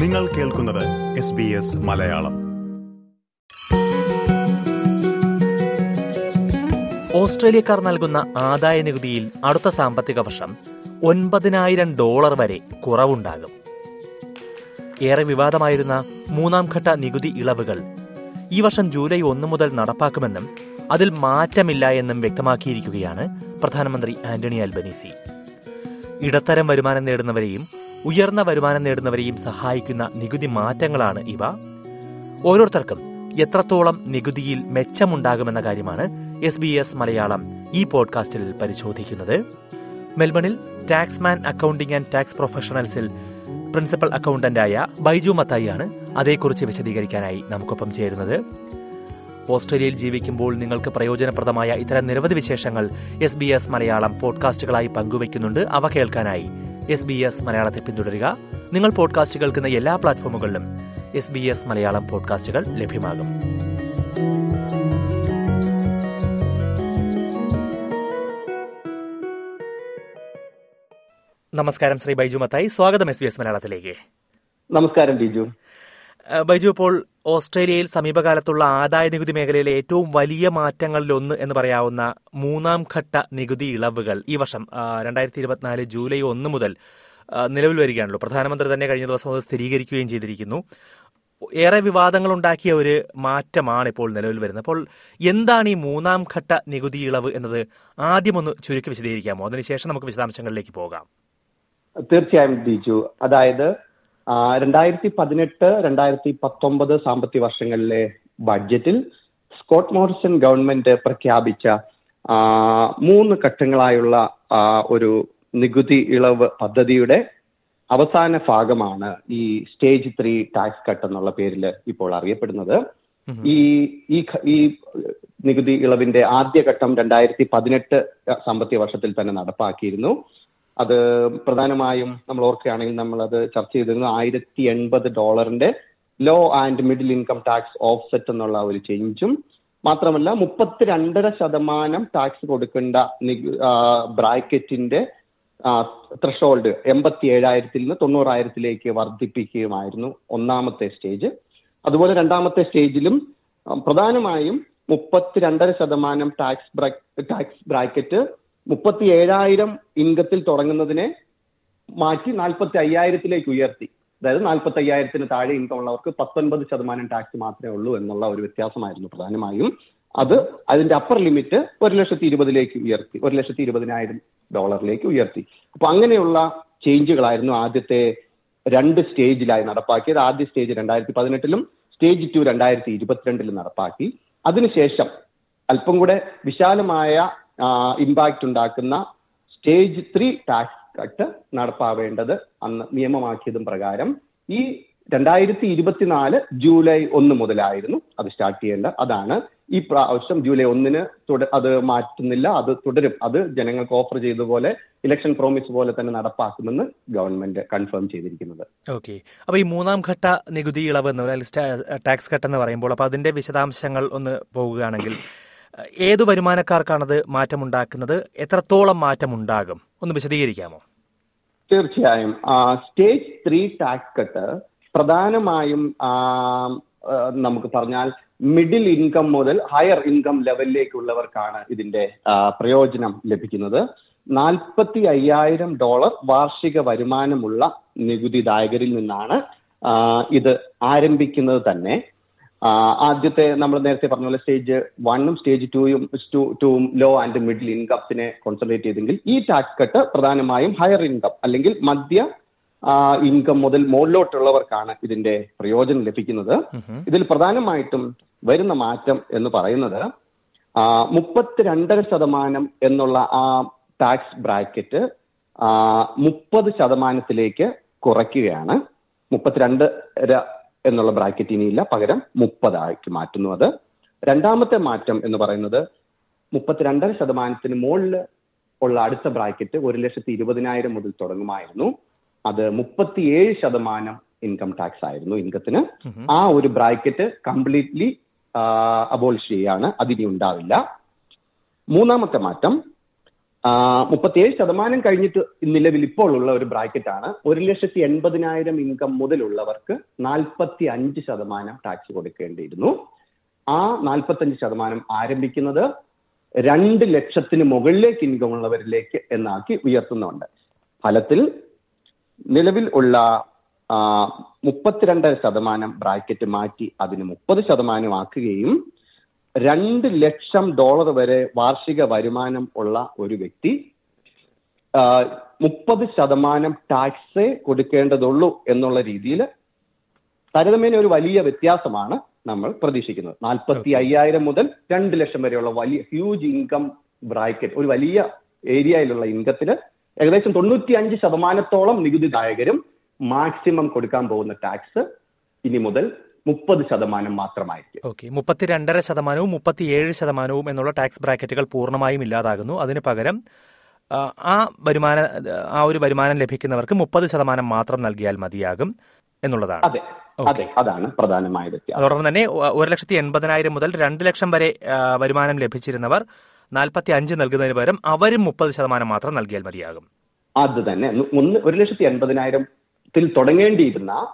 നിങ്ങൾ കേൾക്കുന്നത് S B S Malayalam. ഓസ്ട്രേലിയക്കാർ നൽകുന്ന ആദായ നികുതിയിൽ അടുത്ത സാമ്പത്തിക വർഷം ഒൻപതിനായിരം ഡോളർ വരെ കുറവുണ്ടാകും. ഏറെ വിവാദമായിരുന്ന മൂന്നാം ഘട്ട നികുതി ഇളവുകൾ ഈ വർഷം ജൂലൈ ഒന്ന് മുതൽ നടപ്പാക്കുമെന്നും അതിൽ മാറ്റമില്ല എന്നും വ്യക്തമാക്കിയിരിക്കുകയാണ് പ്രധാനമന്ത്രി ആന്റണി അൽബനീസി ഇടത്തരം വരുമാനം നേടുന്നവരെയും ഉയർന്ന വരുമാനം നേടുന്നവരെയും സഹായിക്കുന്ന നികുതി മാറ്റങ്ങളാണ് ഇവ. ഓരോരുത്തർക്കും എത്രത്തോളം നികുതിയിൽ മെച്ചമുണ്ടാകുമെന്ന കാര്യമാണ് എസ് ബി എസ് മലയാളം ഈ പോഡ്കാസ്റ്റിൽ പരിശോധിക്കുന്നത്. മെൽബണിൽ ടാക്സ്മാൻ അക്കൗണ്ടിംഗ് ആൻഡ് ടാക്സ് പ്രൊഫഷണൽസിൽ പ്രിൻസിപ്പൽ അക്കൗണ്ടന്റായ ബൈജു മത്തായിയാണ് അതേക്കുറിച്ച് വിശദീകരിക്കാനായി നമുക്കൊപ്പം ചേരുന്നത്. ഓസ്ട്രേലിയയിൽ ജീവിക്കുമ്പോൾ നിങ്ങൾക്ക് പ്രയോജനപ്രദമായ ഇത്തരം നിരവധി വിശേഷങ്ങൾ എസ് ബി എസ് മലയാളം പോഡ്കാസ്റ്റുകളായി പങ്കുവയ്ക്കുന്നുണ്ട്. അവ കേൾക്കാനായി എസ് ബി എസ് മലയാളത്തെ പിന്തുടരുക. നിങ്ങൾ പോഡ്കാസ്റ്റ് കേൾക്കുന്ന എല്ലാ പ്ലാറ്റ്ഫോമുകളിലും എസ് ബി എസ് മലയാളം പോഡ്കാസ്റ്റുകൾ ലഭ്യമാകും. നമസ്കാരം ശ്രീ ബൈജു മത്തായി. സ്വാഗതം എസ് ബി എസ് മലയാളത്തിലേക്ക്. നമസ്കാരം ബിജു. ബൈജു ഇപ്പോൾ ഓസ്ട്രേലിയയിൽ സമീപകാലത്തുള്ള ആദായ നികുതി മേഖലയിലെ ഏറ്റവും വലിയ മാറ്റങ്ങളിലൊന്ന് എന്ന് പറയാവുന്ന മൂന്നാം ഘട്ട നികുതി ഇളവുകൾ ഈ വർഷം രണ്ടായിരത്തി ഇരുപത്തിനാല് ജൂലൈ ഒന്ന് മുതൽ നിലവിൽ വരികയാണല്ലോ. പ്രധാനമന്ത്രി തന്നെ കഴിഞ്ഞ ദിവസം അത് സ്ഥിരീകരിക്കുകയും ചെയ്തിരിക്കുന്നു. ഏറെ വിവാദങ്ങൾ ഉണ്ടാക്കിയ ഒരു മാറ്റമാണ് ഇപ്പോൾ നിലവിൽ വരുന്നത്. അപ്പോൾ എന്താണ് ഈ മൂന്നാം ഘട്ട നികുതി ഇളവ് എന്നത് ആദ്യം ഒന്ന് ചുരുക്കി വിശദീകരിക്കാമോ? അതിനുശേഷം നമുക്ക് വിശദാംശങ്ങളിലേക്ക് പോകാം. തീർച്ചയായും ബിജു. അതായത് രണ്ടായിരത്തി പതിനെട്ട് രണ്ടായിരത്തി പത്തൊമ്പത് സാമ്പത്തിക വർഷങ്ങളിലെ ബഡ്ജറ്റിൽ സ്കോട്ട് മോറിസൺ ഗവൺമെന്റ് പ്രഖ്യാപിച്ച മൂന്ന് ഘട്ടങ്ങളായുള്ള ഒരു നികുതി ഇളവ് പദ്ധതിയുടെ അവസാന ഭാഗമാണ് ഈ സ്റ്റേജ് ത്രീ ടാക്സ് കട്ട് എന്നുള്ള പേരിൽ ഇപ്പോൾ അറിയപ്പെടുന്നത്. ഈ ഈ നികുതി ഇളവിന്റെ ആദ്യഘട്ടം രണ്ടായിരത്തി പതിനെട്ട് സാമ്പത്തിക വർഷത്തിൽ തന്നെ നടപ്പാക്കിയിരുന്നു. അത് പ്രധാനമായും നമ്മൾ ഓർക്കുകയാണെങ്കിൽ നമ്മൾ അത് ചർച്ച ചെയ്തിരുന്നത് ആയിരത്തി എൺപത് ഡോളറിന്റെ low and middle income tax offset എന്നുള്ള ഒരു ചേഞ്ചും. മാത്രമല്ല മുപ്പത്തിരണ്ടര ശതമാനം ടാക്സ് കൊടുക്കേണ്ട ബ്രാക്കറ്റിന്റെ ത്രഷോൾഡ് എൺപത്തി ഏഴായിരത്തിൽ നിന്ന് തൊണ്ണൂറായിരത്തിലേക്ക് വർദ്ധിപ്പിക്കുകയുമായിരുന്നു ഒന്നാമത്തെ സ്റ്റേജ്. അതുപോലെ രണ്ടാമത്തെ സ്റ്റേജിലും പ്രധാനമായും മുപ്പത്തിരണ്ടര ശതമാനം ടാക്സ് ടാക്സ് ബ്രാക്കറ്റ് മുപ്പത്തി ഏഴായിരം ഇൻകത്തിൽ തുടങ്ങുന്നതിനെ മാറ്റി നാൽപ്പത്തി അയ്യായിരത്തിലേക്ക് ഉയർത്തി. അതായത് നാൽപ്പത്തി അയ്യായിരത്തിന് താഴെ ഇൻകം ഉള്ളവർക്ക് പത്തൊൻപത് ശതമാനം ടാക്സ് മാത്രമേ ഉള്ളൂ എന്നുള്ള ഒരു വ്യത്യാസമായിരുന്നു പ്രധാനമായും. അത് അതിന്റെ അപ്പർ ലിമിറ്റ് ഒരു ലക്ഷത്തി ഇരുപതിലേക്ക് ഉയർത്തി ഒരു ലക്ഷത്തി ഇരുപതിനായിരം ഡോളറിലേക്ക് ഉയർത്തി. അപ്പൊ അങ്ങനെയുള്ള ചേഞ്ചുകളായിരുന്നു ആദ്യത്തെ രണ്ട് സ്റ്റേജിലായി നടപ്പാക്കിയത്. ആദ്യ സ്റ്റേജ് രണ്ടായിരത്തി പതിനെട്ടിലും സ്റ്റേജ് ടു രണ്ടായിരത്തി ഇരുപത്തിരണ്ടിലും നടപ്പാക്കി. അതിനുശേഷം അല്പം കൂടെ വിശാലമായ ഇമ്പാക്ട് ഉണ്ടാക്കുന്ന സ്റ്റേജ് ത്രീ ടാക്സ് കട്ട് നടപ്പാവേണ്ടത് അന്ന് നിയമമാക്കിയതും പ്രകാരം. ഈ രണ്ടായിരത്തി ഇരുപത്തിനാല് ജൂലൈ ഒന്ന് മുതലായിരുന്നു അത് സ്റ്റാർട്ട് ചെയ്യേണ്ട അതാണ് ഈ പ്രാവശ്യം ജൂലൈ ഒന്നിന് അത് മാറ്റുന്നില്ല അത് തുടരും. അത് ജനങ്ങൾക്ക് ഓഫർ ചെയ്ത പോലെ ഇലക്ഷൻ പ്രോമിസ് പോലെ തന്നെ നടപ്പാക്കുമെന്ന് ഗവൺമെന്റ് കൺഫേം ചെയ്തിരിക്കുന്നത്. ഓക്കെ അപ്പൊ ഈ മൂന്നാം ഘട്ട നികുതി ഇളവ് എന്ന് ടാക്സ് കട്ട് എന്ന് പറയുമ്പോൾ അപ്പൊ അതിന്റെ വിശദാംശങ്ങൾ ഒന്ന് പോകുകയാണെങ്കിൽ ഏതു വരുമാനക്കാർക്കാണത് മാറ്റമുണ്ടാക്കുന്നത്? എത്രത്തോളം മാറ്റമുണ്ടാകും? ഒന്ന് വിശദീകരിക്കാമോ? തീർച്ചയായും. സ്റ്റേജ് ത്രീ ടാക്സ് കട്ട് പ്രധാനമായും നമുക്ക് പറഞ്ഞാൽ മിഡിൽ ഇൻകം മുതൽ ഹയർ ഇൻകം ലെവലിലേക്കുള്ളവർക്കാണ് ഇതിന്റെ പ്രയോജനം ലഭിക്കുന്നത്. നാൽപ്പത്തി അയ്യായിരം ഡോളർ വാർഷിക വരുമാനമുള്ള നികുതിദായകരിൽ നിന്നാണ് ഇത് ആരംഭിക്കുന്നത് തന്നെ. ആദ്യത്തെ നമ്മൾ നേരത്തെ പറഞ്ഞ പോലെ സ്റ്റേജ് വണ്ണും സ്റ്റേജ് ടൂയും ടൂവും ലോ ആൻഡ് മിഡിൽ ഇൻകംസിനെ കോൺസെൻട്രേറ്റ് ചെയ്തെങ്കിൽ ഈ ടാക്സ് കട്ട് പ്രധാനമായും ഹയർ ഇൻകം അല്ലെങ്കിൽ മധ്യ ഇൻകം മുതൽ മുകളിലോട്ടുള്ളവർക്കാണ് ഇതിന്റെ പ്രയോജനം ലഭിക്കുന്നത്. ഇതിൽ പ്രധാനമായിട്ടും വരുന്ന മാറ്റം എന്ന് പറയുന്നത് മുപ്പത്തിരണ്ടര ശതമാനം എന്നുള്ള ആ ടാക്സ് ബ്രാക്കറ്റ് മുപ്പത് ശതമാനത്തിലേക്ക് കുറയ്ക്കുകയാണ്. മുപ്പത്തിരണ്ട് എന്നുള്ള ബ്രാക്കറ്റ് ഇനിയില്ല. പകരം മുപ്പതാക്കി മാറ്റുന്നു അത്. രണ്ടാമത്തെ മാറ്റം എന്ന് പറയുന്നത് മുപ്പത്തിരണ്ടര ശതമാനത്തിന് മുകളിൽ ഉള്ള അടുത്ത ബ്രാക്കറ്റ് ഒരു ലക്ഷത്തി ഇരുപതിനായിരം മുതൽ തുടങ്ങുമായിരുന്നു. അത് മുപ്പത്തിയേഴ് ശതമാനം ഇൻകം ടാക്സ് ആയിരുന്നു ഇൻകത്തിന്. ആ ഒരു ബ്രാക്കറ്റ് കംപ്ലീറ്റ്ലി അബോളിഷ് ചെയ്യാണ്. അതിനി ഉണ്ടാവില്ല. മൂന്നാമത്തെ മാറ്റം മുപ്പത്തിയേഴ് ശതമാനം കഴിഞ്ഞിട്ട് നിലവിൽ ഇപ്പോൾ ഉള്ള ഒരു ബ്രാക്കറ്റ് ആണ് ഒരു ലക്ഷത്തി എൺപതിനായിരം ഇൻകം മുതലുള്ളവർക്ക് നാൽപ്പത്തി അഞ്ച് ശതമാനം ടാക്സ് കൊടുക്കേണ്ടിയിരുന്നു. ആ നാൽപ്പത്തഞ്ച് ശതമാനം ആരംഭിക്കുന്നത് രണ്ട് ലക്ഷത്തിന് മുകളിലേക്ക് ഇൻകം ഉള്ളവരിലേക്ക് എന്നാക്കി ഉയർത്തുന്നുണ്ട്. ഫലത്തിൽ നിലവിൽ ഉള്ള മുപ്പത്തിരണ്ട് ശതമാനം ബ്രാക്കറ്റ് മാറ്റി അതിന് മുപ്പത് ശതമാനം ആക്കുകയും രണ്ട് ലക്ഷം ഡോളർ വരെ വാർഷിക വരുമാനം ഉള്ള ഒരു വ്യക്തി മുപ്പത് ശതമാനം ടാക്സ് കൊടുക്കേണ്ടതുള്ളൂ എന്നുള്ള രീതിയിൽ താരതമ്യേന ഒരു വലിയ വ്യത്യാസമാണ് നമ്മൾ പ്രതീക്ഷിക്കുന്നത്. നാൽപ്പത്തി അയ്യായിരം മുതൽ രണ്ട് ലക്ഷം വരെയുള്ള വലിയ ഹ്യൂജ് ഇൻകം ബ്രാക്കറ്റ് ഒരു വലിയ ഏരിയയിലുള്ള ഇൻകത്തിന് ഏകദേശം തൊണ്ണൂറ്റി അഞ്ച് ശതമാനത്തോളം നികുതിദായകരും മാക്സിമം കൊടുക്കാൻ പോകുന്ന ടാക്സ് ഇനി മുതൽ മുപ്പത് ശതമാനം മാത്രമായിരിക്കും. ഓക്കെ. മുപ്പത്തിരണ്ടര ശതമാനവും മുപ്പത്തിയേഴ് ശതമാനവും എന്നുള്ള ടാക്സ് ബ്രാക്കറ്റുകൾ പൂർണമായും ഇല്ലാതാകുന്നു. അതിന് പകരം ആ, വരുമാന ആ ഒരു വരുമാനം ലഭിക്കുന്നവർക്ക് മുപ്പത് ശതമാനം മാത്രം നൽകിയാൽ മതിയാകും എന്നുള്ളതാണ്. അതെ. അതെ. അതാണ് പ്രധാനമായ വ്യക്തി അതോടൊപ്പം തന്നെ ഒരു ലക്ഷത്തി എൺപതിനായിരം മുതൽ രണ്ട് ലക്ഷം വരെ വരുമാനം ലഭിച്ചിരുന്നവർ നാൽപ്പത്തി അഞ്ച് നൽകുന്നതിന് പകരം അവരും മുപ്പത് ശതമാനം മാത്രം നൽകിയാൽ മതിയാകും. അത് തന്നെ. ഒന്ന് ഒരു ലക്ഷത്തി എൺപതിനായിരത്തിൽ തുടങ്ങേണ്ടിയിരുന്ന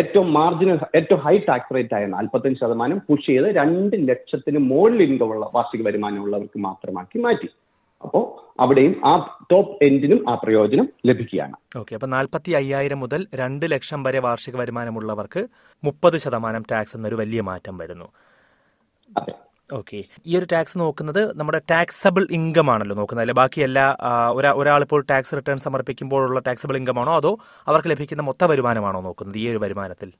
ഏറ്റവും മാർജിനൽ ഏറ്റവും ഹൈ ടാക്സ് റേറ്റ് ആയ നാൽപ്പത്തഞ്ച് ശതമാനം പുഷ് ചെയ്ത് രണ്ട് ലക്ഷത്തിന് മുകളിൽ ഇൻകം ഉള്ള വാർഷിക വരുമാനം ഉള്ളവർക്ക് മാത്രമാക്കി മാറ്റി. അപ്പോൾ അവിടെയും ആ ടോപ്പ് എൻഡിനും ആ പ്രയോജനം ലഭിക്കുകയാണ്. ഓക്കെ അപ്പൊ നാൽപ്പത്തി അയ്യായിരം മുതൽ രണ്ട് ലക്ഷം വരെ വാർഷിക വരുമാനമുള്ളവർക്ക് മുപ്പത് ശതമാനം ടാക്സ് എന്നൊരു വലിയ മാറ്റം വരുന്നു. അതെ. ഓക്കെ ഈ ഒരു ടാക്സ് നോക്കുന്നത് നമ്മുടെ ടാക്സബിൾ ഇൻകം ആണല്ലോ നോക്കുന്നത്. അല്ലെ? ബാക്കി എല്ലാ ഒരാൾ ഇപ്പോൾ ടാക്സ് റിട്ടേൺ സമർപ്പിക്കുമ്പോഴുള്ള ടാക്സബിൾ ഇൻകം ആണോ അതോ അവർക്ക് ലഭിക്കുന്ന മൊത്ത വരുമാനമാണോ നോക്കുന്നത് ഈ ഒരു വരുമാനത്തിൽ?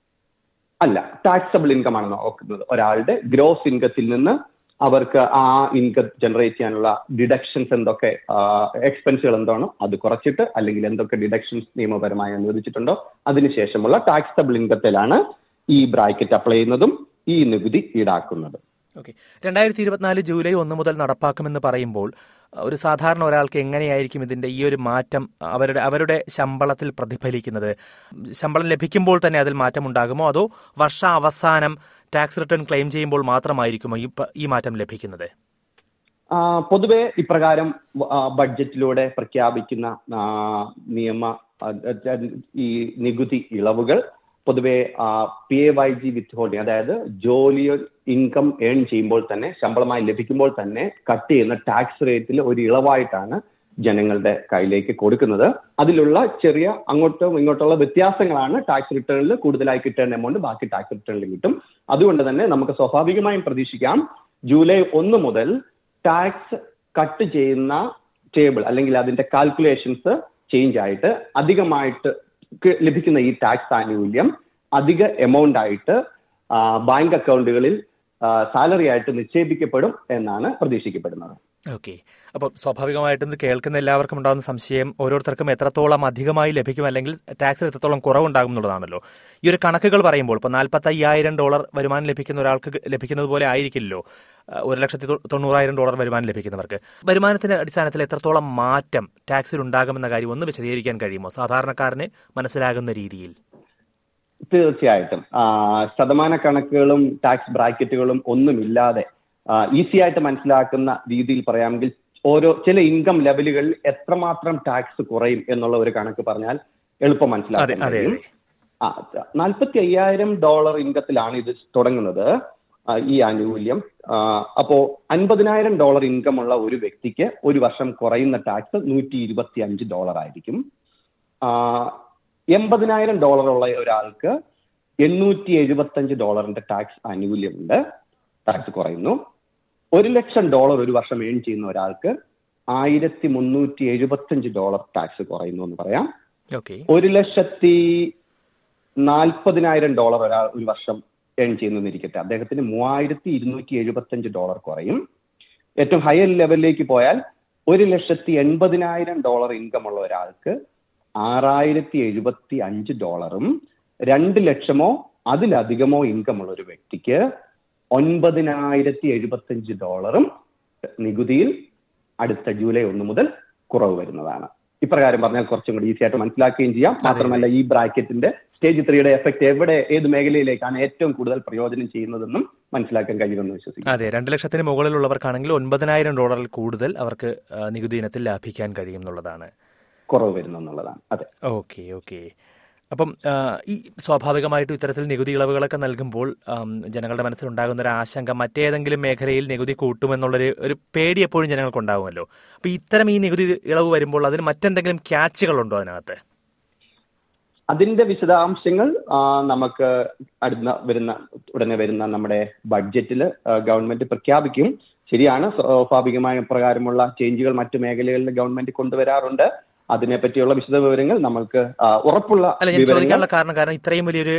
അല്ല ടാക്സബിൾ ഇൻകം ആണ് നോക്കുന്നത്. ഒരാളുടെ ഗ്രോസ് ഇൻകത്തിൽ നിന്ന് അവർക്ക് ആ ഇൻകം ജനറേറ്റ് ചെയ്യാനുള്ള ഡിഡക്ഷൻസ് എന്തൊക്കെ എക്സ്പെൻസുകൾ എന്താണോ അത് കുറച്ചിട്ട് അല്ലെങ്കിൽ എന്തൊക്കെ ഡിഡക്ഷൻസ് നിയമപരമായി അനുവദിച്ചിട്ടുണ്ടോ അതിനുശേഷമുള്ള ടാക്സബിൾ ഇൻകത്തിലാണ് ഈ ബ്രാക്കറ്റ് അപ്ലൈ ചെയ്യുന്നതും ഈ നികുതി ഈടാക്കുന്നതും. ഓക്കെ രണ്ടായിരത്തി ഇരുപത്തിനാല് ജൂലൈ ഒന്ന് മുതൽ നടപ്പാക്കുമെന്ന് പറയുമ്പോൾ ഒരു സാധാരണ ഒരാൾക്ക് എങ്ങനെയായിരിക്കും ഇതിന്റെ ഈ ഒരു മാറ്റം അവരുടെ അവരുടെ ശമ്പളത്തിൽ പ്രതിഫലിക്കുന്നത്? ശമ്പളം ലഭിക്കുമ്പോൾ തന്നെ അതിൽ മാറ്റം ഉണ്ടാകുമോ അതോ വർഷാവസാനം ടാക്സ് റിട്ടേൺ ക്ലെയിം ചെയ്യുമ്പോൾ മാത്രമായിരിക്കുമോ ഈ മാറ്റം ലഭിക്കുന്നത്? പൊതുവെ ഇപ്രകാരം ബഡ്ജറ്റിലൂടെ പ്രഖ്യാപിക്കുന്ന നിയമ ഈ നികുതി ഇളവുകൾ പൊതുവെ P A Y G withholding അതായത് ജോലി ഇൻകം ഏൺ ചെയ്യുമ്പോൾ തന്നെ ശമ്പളമായി ലഭിക്കുമ്പോൾ തന്നെ കട്ട് ചെയ്യുന്ന ടാക്സ് റേറ്റിൽ ഒരു ഇളവായിട്ടാണ് ജനങ്ങളുടെ കയ്യിലേക്ക് കൊടുക്കുന്നത്. അതിലുള്ള ചെറിയ അങ്ങോട്ടും ഇങ്ങോട്ടുള്ള വ്യത്യാസങ്ങളാണ് ടാക്സ് റിട്ടേണിൽ കൂടുതലായി കിട്ടേണ്ട എമൗണ്ട് ബാക്കി ടാക്സ് റിട്ടേണിൽ കിട്ടും. അതുകൊണ്ട് തന്നെ നമുക്ക് സ്വാഭാവികമായും പ്രതീക്ഷിക്കാം ജൂലൈ ഒന്ന് മുതൽ ടാക്സ് കട്ട് ചെയ്യുന്ന ടേബിൾ അല്ലെങ്കിൽ അതിന്റെ കാൽക്കുലേഷൻസ് ചേഞ്ച് ആയിട്ട് അധികമായിട്ട് ലഭിക്കുന്ന ഈ ടാക്സ് ആനുകൂല്യം അധിക എമൗണ്ട് ആയിട്ട് ബാങ്ക് അക്കൗണ്ടുകളിൽ സാലറി ആയിട്ട് നിക്ഷേപിക്കപ്പെടും എന്നാണ് പ്രതീക്ഷിക്കപ്പെടുന്നത്. ഓക്കെ. അപ്പോൾ സ്വാഭാവികമായിട്ടും ഇത് കേൾക്കുന്ന എല്ലാവർക്കും ഉണ്ടാകുന്ന സംശയം ഓരോരുത്തർക്കും എത്രത്തോളം അധികമായി ലഭിക്കും അല്ലെങ്കിൽ ടാക്സിൽ എത്രത്തോളം കുറവുണ്ടാകും എന്നുള്ളതാണല്ലോ. ഈ ഒരു കണക്കുകൾ പറയുമ്പോൾ ഇപ്പോൾ നാൽപ്പത്തി അയ്യായിരം ഡോളർ വരുമാനം ലഭിക്കുന്ന ഒരാൾക്ക് ലഭിക്കുന്നത് പോലെ ആയിരിക്കില്ലല്ലോ. ഒരു ലക്ഷത്തി തൊണ്ണൂറായിരം ഡോളർ വരുമാനം ലഭിക്കുന്നവർക്ക്. വരുമാനത്തിന്റെ അടിസ്ഥാനത്തിൽ എത്രത്തോളം മാറ്റം ടാക്സിൽ ഉണ്ടാകുമെന്ന കാര്യം ഒന്ന് വിശദീകരിക്കാൻ കഴിയുമോ? സാധാരണക്കാരന് മനസ്സിലാകുന്ന രീതിയിൽ. തീർച്ചയായിട്ടും. ശതമാന കണക്കുകളും ടാക്സ് ബ്രാക്കറ്റുകളും ഒന്നുമില്ലാതെ ഈസി ആയിട്ട് മനസ്സിലാക്കുന്ന രീതിയിൽ പറയാമെങ്കിൽ ഓരോ ചില ഇൻകം ലെവലുകളിൽ എത്രമാത്രം ടാക്സ് കുറയും എന്നുള്ള ഒരു കണക്ക് പറഞ്ഞാൽ എളുപ്പം മനസ്സിലാക്കാൻ കഴിയും. ആ നാൽപ്പത്തി അയ്യായിരം ഡോളർ ഇൻകത്തിലാണ് ഇത് തുടങ്ങുന്നത് ഈ ആനുകൂല്യം. അപ്പോ അൻപതിനായിരം ഡോളർ ഇൻകം ഉള്ള ഒരു വ്യക്തിക്ക് ഒരു വർഷം കുറയുന്ന ടാക്സ് നൂറ്റി ഇരുപത്തി അഞ്ച് ഡോളർ ആയിരിക്കും. ആ, എൺപതിനായിരം ഡോളർ ഉള്ള ഒരാൾക്ക് എണ്ണൂറ്റി എഴുപത്തഞ്ച് ഡോളറിന്റെ ടാക്സ് ആനുകൂല്യമുണ്ട്. ടാക്സ് കുറയുന്നു. ഒരു ലക്ഷം ഡോളർ ഒരു വർഷം ഏൺ ചെയ്യുന്ന ഒരാൾക്ക് ആയിരത്തി മുന്നൂറ്റി എഴുപത്തഞ്ച് ഡോളർ ടാക്സ് കുറയുന്നു എന്ന് പറയാം. ഒരു ലക്ഷത്തി നാൽപ്പതിനായിരം ഡോളർ ഒരാൾ ഒരു വർഷം ഏൺ ചെയ്യുന്നു ഇരിക്കട്ടെ. അദ്ദേഹത്തിന് മൂവായിരത്തി ഇരുന്നൂറ്റി എഴുപത്തഞ്ച് ഡോളർ കുറയും. ഏറ്റവും ഹയർ ലെവലിലേക്ക് പോയാൽ ഒരു ലക്ഷത്തി എൺപതിനായിരം ഡോളർ ഇൻകം ഉള്ള ഒരാൾക്ക് ആറായിരത്തി എഴുപത്തി അഞ്ച് ഡോളറും രണ്ട് ലക്ഷമോ അതിലധികമോ ഇൻകം ഉള്ള ഒരു വ്യക്തിക്ക് ഒൻപതിനായിരത്തി എഴുപത്തി അഞ്ച് ഡോളറും നികുതിയിൽ അടുത്ത ജൂലൈ ഒന്ന് മുതൽ കുറവ് വരുന്നതാണ്. ഇപ്രകാരം പറഞ്ഞാൽ കുറച്ചും കൂടി ഈസി ആയിട്ട് മനസ്സിലാക്കുകയും ചെയ്യാം. മാത്രമല്ല ഈ ബ്രാക്കറ്റിന്റെ സ്റ്റേജ് ത്രീയുടെ എഫക്ട് എവിടെ ഏത് മേഖലയിലേക്കാണ് ഏറ്റവും കൂടുതൽ പ്രയോജനം ചെയ്യുന്നതെന്നും മനസ്സിലാക്കാൻ കഴിയുമെന്ന് വിശ്വസിക്കുന്നു. അതെ രണ്ട് ലക്ഷത്തിന് മുകളിലുള്ളവർക്കാണെങ്കിൽ ഒൻപതിനായിരം ഡോളറിൽ കൂടുതൽ അവർക്ക് നികുതി ഇനത്തിൽ ലാഭിക്കാൻ കഴിയും എന്നുള്ളതാണ്. കുറവ് വരുന്നു എന്നുള്ളതാണ് അതെ. Okay okay. അപ്പം ഈ സ്വാഭാവികമായിട്ടും ഇത്തരത്തിൽ നികുതി ഇളവുകളൊക്കെ നൽകുമ്പോൾ ജനങ്ങളുടെ മനസ്സിലുണ്ടാകുന്ന ഒരു ആശങ്ക മറ്റേതെങ്കിലും മേഖലയിൽ നികുതി കൂട്ടുമെന്നുള്ളൊരു ഒരു പേടി എപ്പോഴും ജനങ്ങൾക്ക് ഉണ്ടാകുമല്ലോ അപ്പൊ ഇത്തരം ഈ നികുതി ഇളവ് വരുമ്പോൾ അതിന് മറ്റെന്തെങ്കിലും ക്യാച്ചുകൾ ഉണ്ടോ അതിനകത്ത്? അതിന്റെ വിശദാംശങ്ങൾ നമുക്ക് അടുത്ത വരുന്ന ഉടനെ വരുന്ന നമ്മുടെ ബഡ്ജറ്റിൽ ഗവൺമെന്റ് പ്രഖ്യാപിക്കും. ശരിയാണ് സ്വാഭാവികമായ പ്രകാരമുള്ള ചേഞ്ചുകൾ മറ്റു മേഖലകളിൽ ഗവൺമെന്റ് കൊണ്ടുവരാറുണ്ട്. അതിനെപ്പറ്റിയുള്ള വിശദ വിവരങ്ങൾ നമ്മൾക്ക് ഉറപ്പുള്ള അല്ല ഞാൻ ചോദിക്കാനുള്ള കാരണം കാരണം ഇത്രയും വലിയൊരു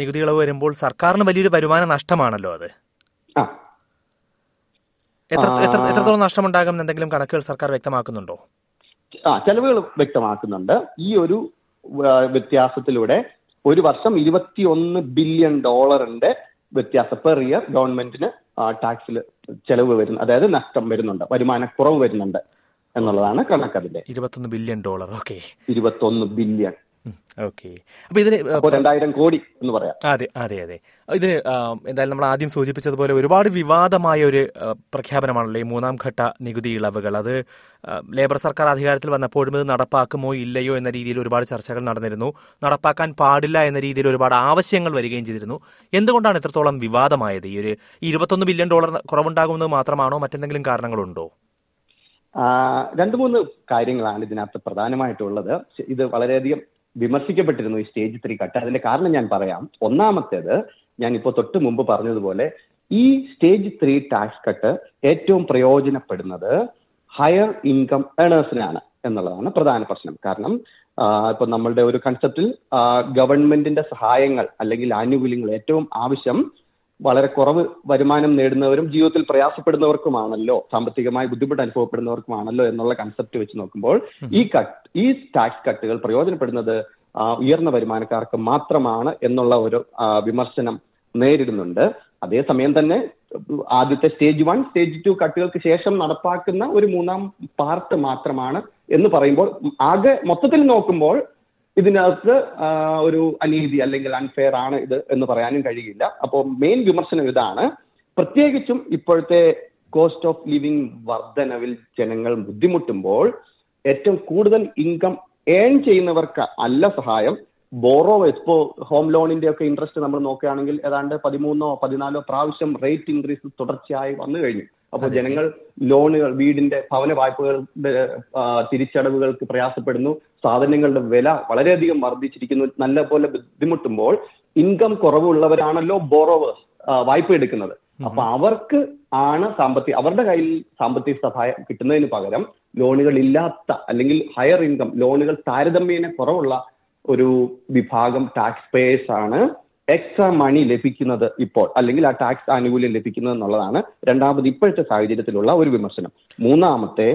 നികുതി ഇളവ് വരുമ്പോൾ സർക്കാരിന് വലിയൊരു വരുമാന നഷ്ടമാണല്ലോ അത്. എത്രത്തോളം നഷ്ടമുണ്ടാകും എന്തെങ്കിലും കണക്കുകൾ സർക്കാർ വ്യക്തമാക്കുന്നുണ്ടോ? ആ ചെലവുകൾ വ്യക്തമാക്കുന്നുണ്ട്. ഈ ഒരു വ്യത്യാസത്തിലൂടെ ഒരു വർഷം ഇരുപത്തിയൊന്ന് ബില്യൺ ഡോളറിന്റെ വ്യത്യാസം പെർ ഇയർ ഗവൺമെന്റിന് ടാക്സിൽ ചെലവ് വരുന്നു അതായത് നഷ്ടം വരുന്നുണ്ട് വരുമാന കുറവ് വരുന്നുണ്ട്. എന്നുള്ളതാണ് കണക്കതിന്റെ. ഇരുപത്തൊന്ന് ബില്യൺ ഡോളർ ഓക്കെ ഇരുപത്തൊന്ന് ബില്യൺ ഓക്കെ അപ്പൊ ഇതിന് രണ്ടായിരം കോടി എന്ന് പറയാം. അതെ അതെ അതെ. ഇതിന് എന്തായാലും നമ്മൾ ആദ്യം സൂചിപ്പിച്ചതുപോലെ ഒരുപാട് വിവാദമായ ഒരു പ്രഖ്യാപനമാണല്ലോ ഈ മൂന്നാം ഘട്ട നികുതി ഇളവുകൾ. അത് ലേബർ സർക്കാർ അധികാരത്തിൽ വന്നപ്പോഴും ഇത് നടപ്പാക്കുമോ ഇല്ലയോ എന്ന രീതിയിൽ ഒരുപാട് ചർച്ചകൾ നടന്നിരുന്നു. നടപ്പാക്കാൻ പാടില്ല എന്ന രീതിയിൽ ഒരുപാട് ആവശ്യങ്ങൾ വരികയും ചെയ്തിരുന്നു. എന്തുകൊണ്ടാണ് ഇത്രത്തോളം വിവാദമായത്? ഈ ഒരു ഇരുപത്തൊന്ന് ബില്യൺ ഡോളർ കുറവുണ്ടാകുന്നത് മാത്രമാണോ? മറ്റെന്തെങ്കിലും കാരണങ്ങളുണ്ടോ? രണ്ട് മൂന്ന് കാര്യങ്ങളാണ് ഇതിനകത്ത് പ്രധാനമായിട്ടുള്ളത്. ഇത് വളരെയധികം വിമർശിക്കപ്പെട്ടിരുന്നു ഈ സ്റ്റേജ് ത്രീ കട്ട്. അതിന്റെ കാരണം ഞാൻ പറയാം. ഒന്നാമത്തേത് ഞാൻ ഇപ്പോൾ തൊട്ട് മുമ്പ് പറഞ്ഞതുപോലെ ഈ സ്റ്റേജ് ത്രീ ടാക്സ് കട്ട് ഏറ്റവും പ്രയോജനപ്പെടുന്നത് ഹയർ ഇൻകം ഏണേഴ്സിനാണ് എന്നുള്ളതാണ് പ്രധാന പ്രശ്നം. കാരണം ഇപ്പൊ നമ്മളുടെ ഒരു കൺസെപ്റ്റിൽ ഗവൺമെന്റിന്റെ സഹായങ്ങൾ അല്ലെങ്കിൽ ആനുകൂല്യങ്ങൾ ഏറ്റവും ആവശ്യം വളരെ കുറവ് വരുമാനം നേടുന്നവരും ജീവിതത്തിൽ പ്രയാസപ്പെടുന്നവർക്കുമാണല്ലോ സാമ്പത്തികമായി ബുദ്ധിമുട്ട് അനുഭവപ്പെടുന്നവർക്കുമാണല്ലോ എന്നുള്ള കൺസെപ്റ്റ് വെച്ച് നോക്കുമ്പോൾ ഈ കട്ട് ഈ ടാക്സ് കട്ടുകൾ പ്രയോജനപ്പെടുന്നത് ഉയർന്ന വരുമാനക്കാർക്ക് മാത്രമാണ് എന്നുള്ള ഒരു വിമർശനം നേരിടുന്നുണ്ട്. അതേസമയം തന്നെ ആദ്യത്തെ സ്റ്റേജ് വൺ സ്റ്റേജ് ടു കട്ടുകൾക്ക് ശേഷം നടപ്പാക്കുന്ന ഒരു മൂന്നാം പാർട്ട് മാത്രമാണ് എന്ന് പറയുമ്പോൾ ആകെ മൊത്തത്തിൽ നോക്കുമ്പോൾ ഇതിനകത്ത് ഒരു അനീതി അല്ലെങ്കിൽ അൺഫെയർ ആണ് ഇത് എന്ന് പറയാനും കഴിയില്ല. അപ്പോൾ മെയിൻ വിമർശനം ഇതാണ്. പ്രത്യേകിച്ചും ഇപ്പോഴത്തെ കോസ്റ്റ് ഓഫ് ലിവിംഗ് വർധനവിൽ ജനങ്ങൾ ബുദ്ധിമുട്ടുമ്പോൾ ഏറ്റവും കൂടുതൽ ഇൻകം ഏൺ ചെയ്യുന്നവർക്ക് അല്ല സഹായം. ബോറോ ഇപ്പോ ഹോം ലോണിന്റെ ഒക്കെ ഇൻട്രസ്റ്റ് നമ്മൾ നോക്കുകയാണെങ്കിൽ ഏതാണ്ട് പതിമൂന്നോ പതിനാലോ പ്രാവശ്യം റേറ്റ് ഇൻക്രീസ് തുടർച്ചയായി വന്നു കഴിഞ്ഞു. അപ്പോൾ ജനങ്ങൾ ലോണുകൾ വീടിന്റെ ഭവന വായ്പകളുടെ തിരിച്ചടവുകൾക്ക് പ്രയാസപ്പെടുന്നു. സാധനങ്ങളുടെ വില വളരെയധികം വർദ്ധിച്ചിരിക്കുന്നു. നല്ല പോലെ ബുദ്ധിമുട്ടുമ്പോൾ ഇൻകം കുറവുള്ളവരാണല്ലോ ബോറോവേഴ്സ് വായ്പ എടുക്കുന്നത്. അപ്പൊ അവർക്ക് ആണ് സാമ്പത്തിക അവരുടെ കയ്യിൽ സാമ്പത്തിക സഹായം കിട്ടുന്നതിന് പകരം ലോണുകൾ ഇല്ലാത്ത അല്ലെങ്കിൽ ഹയർ ഇൻകം ലോണുകൾ താരതമ്യേന കുറവുള്ള ഒരു വിഭാഗം ടാക്സ് പേയേഴ്സ് ആണ് എക്സ്ട്രാ മണി ലഭിക്കുന്നത് ഇപ്പോൾ അല്ലെങ്കിൽ ആ ടാക്സ് ആനുകൂല്യം ലഭിക്കുന്നത് എന്നുള്ളതാണ് രണ്ടാമത് ഇപ്പോഴത്തെ സാഹചര്യത്തിലുള്ള ഒരു വിമർശനം. മൂന്നാമത്തെ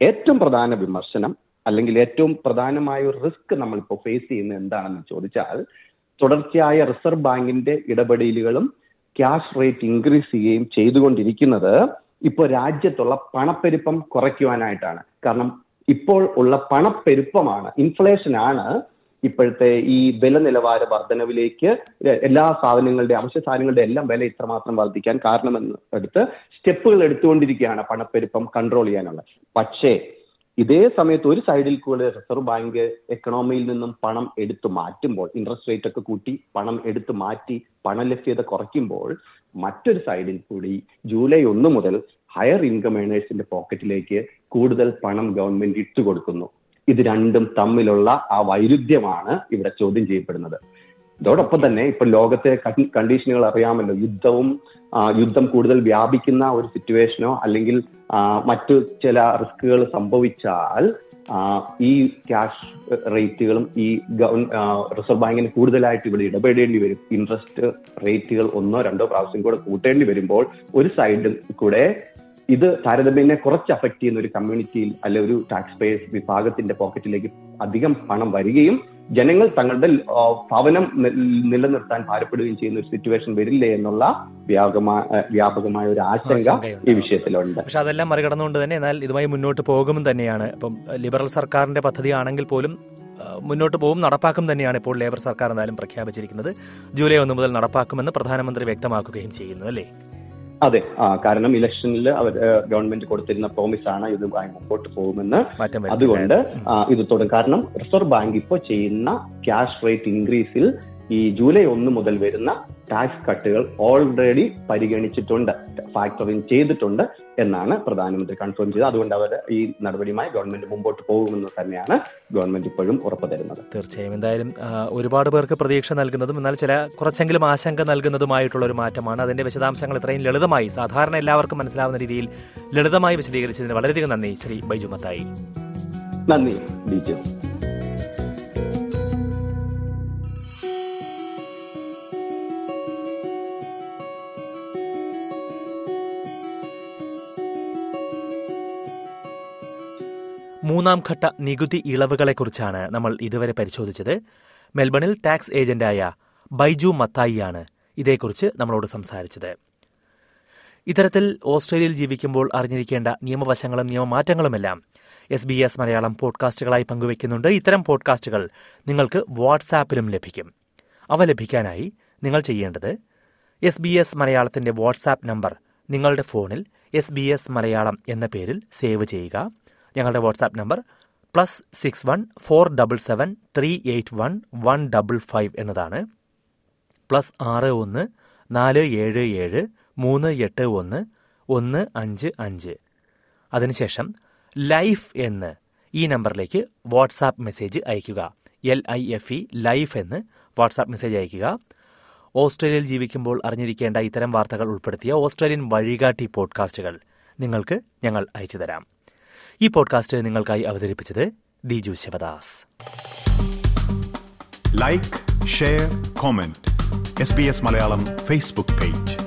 ഏറ്റവും പ്രധാന വിമർശനം അല്ലെങ്കിൽ ഏറ്റവും പ്രധാനമായ ഒരു റിസ്ക് നമ്മളിപ്പോൾ ഫേസ് ചെയ്യുന്നത് എന്താണെന്ന് ചോദിച്ചാൽ തുടർച്ചയായ റിസർവ് ബാങ്കിന്റെ ഇടപെടലുകളും ക്യാഷ് റേറ്റ് ഇൻക്രീസ് ചെയ്യുകയും ചെയ്തുകൊണ്ടിരിക്കുന്നത് ഇപ്പോൾ രാജ്യത്തുള്ള പണപ്പെരുപ്പം കുറയ്ക്കുവാനായിട്ടാണ്. കാരണം ഇപ്പോൾ ഉള്ള പണപ്പെരുപ്പമാണ് ഇൻഫ്ലേഷൻ ആണ് ഇപ്പോഴത്തെ ഈ വില നിലവാര വർധനവിലേക്ക് എല്ലാ സാധനങ്ങളുടെ അവശ്യ സാധനങ്ങളുടെ എല്ലാം വില ഇത്രമാത്രം വർദ്ധിക്കാൻ കാരണമെന്ന് എടുത്ത് സ്റ്റെപ്പുകൾ എടുത്തുകൊണ്ടിരിക്കുകയാണ് പണപ്പെരുപ്പം കൺട്രോൾ ചെയ്യാനുള്ള. പക്ഷേ ഇതേ സമയത്ത് ഒരു സൈഡിൽ കൂടെ റിസർവ് ബാങ്ക് എക്കണോമിയിൽ നിന്നും പണം എടുത്തു മാറ്റുമ്പോൾ ഇൻട്രസ്റ്റ് റേറ്റ് ഒക്കെ കൂട്ടി പണം എടുത്തു മാറ്റി പണലഭ്യത കുറയ്ക്കുമ്പോൾ മറ്റൊരു സൈഡിൽ കൂടി ജൂലൈ ഒന്ന് മുതൽ ഹയർ ഇൻകം ഏണേഴ്സിന്റെ പോക്കറ്റിലേക്ക് കൂടുതൽ പണം ഗവൺമെന്റ് ഇട്ടുകൊടുക്കുന്നു. ഇത് രണ്ടും തമ്മിലുള്ള ആ വൈരുദ്ധ്യമാണ് ഇവിടെ ചോദ്യം ചെയ്യപ്പെടുന്നത്. ഇതോടൊപ്പം തന്നെ ഇപ്പൊ ലോകത്തെ കണ്ടീഷനുകൾ അറിയാമല്ലോ. യുദ്ധവും യുദ്ധം കൂടുതൽ വ്യാപിക്കുന്ന ഒരു സിറ്റുവേഷനോ അല്ലെങ്കിൽ മറ്റു ചില റിസ്കുകൾ സംഭവിച്ചാൽ ഈ ക്യാഷ് റേറ്റുകളും ഈ റിസർവ് ബാങ്കിന് കൂടുതലായിട്ട് ഇവിടെ ഇടപെടേണ്ടി വരും. ഇൻട്രസ്റ്റ് റേറ്റുകൾ ഒന്നോ രണ്ടോ പ്രാവശ്യം കൂടെ കൂട്ടേണ്ടി വരുമ്പോൾ ഒരു സൈഡിൽ കൂടെ ഇത് താരതമ്യനെ കുറച്ച് അഫക്ട് ചെയ്യുന്ന ഒരു കമ്മ്യൂണിറ്റിയിൽ അല്ലെ ഒരു ടാക്സ് പേയേഴ്സ് വിഭാഗത്തിന്റെ പോക്കറ്റിലേക്ക് അധികം പണം വരികയും ജനങ്ങൾ തങ്ങളുടെ ഭവനം നിലനിർത്താൻ ഭാരപ്പെടുകയും ചെയ്യുന്ന ഒരു സിറ്റുവേഷൻ വരില്ലേ എന്നുള്ള വ്യാപകമായ ഒരു ആശങ്ക ഈ വിഷയത്തിലുണ്ട്. പക്ഷെ അതെല്ലാം മറികടന്നുകൊണ്ട് തന്നെ എന്നാൽ ഇതുമായി മുന്നോട്ട് പോകും തന്നെയാണ്. ഇപ്പം ലിബറൽ സർക്കാരിന്റെ പദ്ധതി ആണെങ്കിൽ പോലും മുന്നോട്ട് പോകും നടപ്പാക്കും തന്നെയാണ് ഇപ്പോൾ ലേബർ സർക്കാർ എന്തായാലും പ്രഖ്യാപിച്ചിരിക്കുന്നത്. ജൂലൈ ഒന്ന് മുതൽ നടപ്പാക്കുമെന്ന് പ്രധാനമന്ത്രി വ്യക്തമാക്കുകയും ചെയ്യുന്നു അല്ലേ? അതെ ആ കാരണം ഇലക്ഷനിൽ അവർ ഗവൺമെന്റ് കൊടുത്തിരുന്ന പ്രോമിസ് ആണ് ഇത് മുമ്പോട്ട് പോകുമെന്ന്. അതുകൊണ്ട് ഇത് തുടങ്ങും. കാരണം റിസർവ് ബാങ്ക് ഇപ്പോൾ ചെയ്യുന്ന ക്യാഷ് റേറ്റ് ഇൻക്രീസിൽ ഈ ജൂലൈ ഒന്ന് മുതൽ വരുന്ന ടാക്സ് കട്ടുകൾ ഓൾറെഡി പരിഗണിച്ചിട്ടുണ്ട് ഫാക്ടറിങ് ചെയ്തിട്ടുണ്ട് എന്നാണ് പ്രധാനമന്ത്രി കൺഫേം ചെയ്തത്. അതുകൊണ്ട് അവർ ഈ നടപടിയുമായി ഗവൺമെന്റ് മുമ്പോട്ട് പോകുമെന്ന് തന്നെയാണ് ഗവൺമെന്റ് ഇപ്പോഴും ഉറപ്പു തരുന്നത്. തീർച്ചയായും. എന്തായാലും ഒരുപാട് പേർക്ക് പ്രതീക്ഷ നൽകുന്നതും എന്നാൽ ചില കുറച്ചെങ്കിലും ആശങ്ക നൽകുന്നതുമായിട്ടുള്ള ഒരു മാറ്റമാണ്. അതിന്റെ വിശദാംശങ്ങൾ ഇത്രയും ലളിതമായി സാധാരണ എല്ലാവർക്കും മനസ്സിലാവുന്ന രീതിയിൽ ലളിതമായി വിശദീകരിച്ചതിന് വളരെയധികം നന്ദി. ശ്രീ ബൈജു മത്തായി. നന്ദി ബിജു മൂന്നാം ഘട്ട നികുതി ഇളവുകളെക്കുറിച്ചാണ് നമ്മൾ ഇതുവരെ പരിശോധിച്ചത്. മെൽബണിൽ ടാക്സ് ഏജന്റായ ബൈജു മത്തായിയാണ് ഇതേക്കുറിച്ച് നമ്മളോട് സംസാരിച്ചത്. ഇത്തരത്തിൽ ഓസ്ട്രേലിയയിൽ ജീവിക്കുമ്പോൾ അറിഞ്ഞിരിക്കേണ്ട നിയമവശങ്ങളും നിയമമാറ്റങ്ങളുമെല്ലാം എസ് ബി എസ് മലയാളം പോഡ്കാസ്റ്റുകളായി പങ്കുവയ്ക്കുന്നുണ്ട്. ഇത്തരം പോഡ്കാസ്റ്റുകൾ നിങ്ങൾക്ക് വാട്സാപ്പിലും ലഭിക്കും. അവ ലഭിക്കാനായി നിങ്ങൾ ചെയ്യേണ്ടത് എസ് ബി എസ് മലയാളത്തിന്റെ വാട്സാപ്പ് നമ്പർ നിങ്ങളുടെ ഫോണിൽ എസ് ബി എസ് മലയാളം എന്ന പേരിൽ സേവ് ചെയ്യുക. ഞങ്ങളുടെ WhatsApp number plus six one four double seven three eight one one double five എന്നതാണ്. പ്ലസ് ആറ് ഒന്ന് നാല് ഏഴ് ഏഴ് മൂന്ന് എട്ട് ഒന്ന് ഒന്ന് അഞ്ച് അഞ്ച്. അതിനുശേഷം ലൈഫ് എന്ന് ഈ നമ്പറിലേക്ക് വാട്സാപ്പ് മെസ്സേജ് അയയ്ക്കുക L I F E life എന്ന് വാട്സാപ്പ് മെസ്സേജ് അയയ്ക്കുക ഓസ്ട്രേലിയയിൽ ജീവിക്കുമ്പോൾ അറിഞ്ഞിരിക്കേണ്ട ഇത്തരം വാർത്തകൾ ഉൾപ്പെടുത്തിയ ഓസ്ട്രേലിയൻ വഴികാട്ടി പോഡ്കാസ്റ്റുകൾ നിങ്ങൾക്ക് ഞങ്ങൾ അയച്ചു തരാം ഈ പോഡ്കാസ്റ്റ് നിങ്ങൾക്കായി അവതരിപ്പിച്ചത് Diju Sivadas. Like share comment S B S Malayalam Facebook page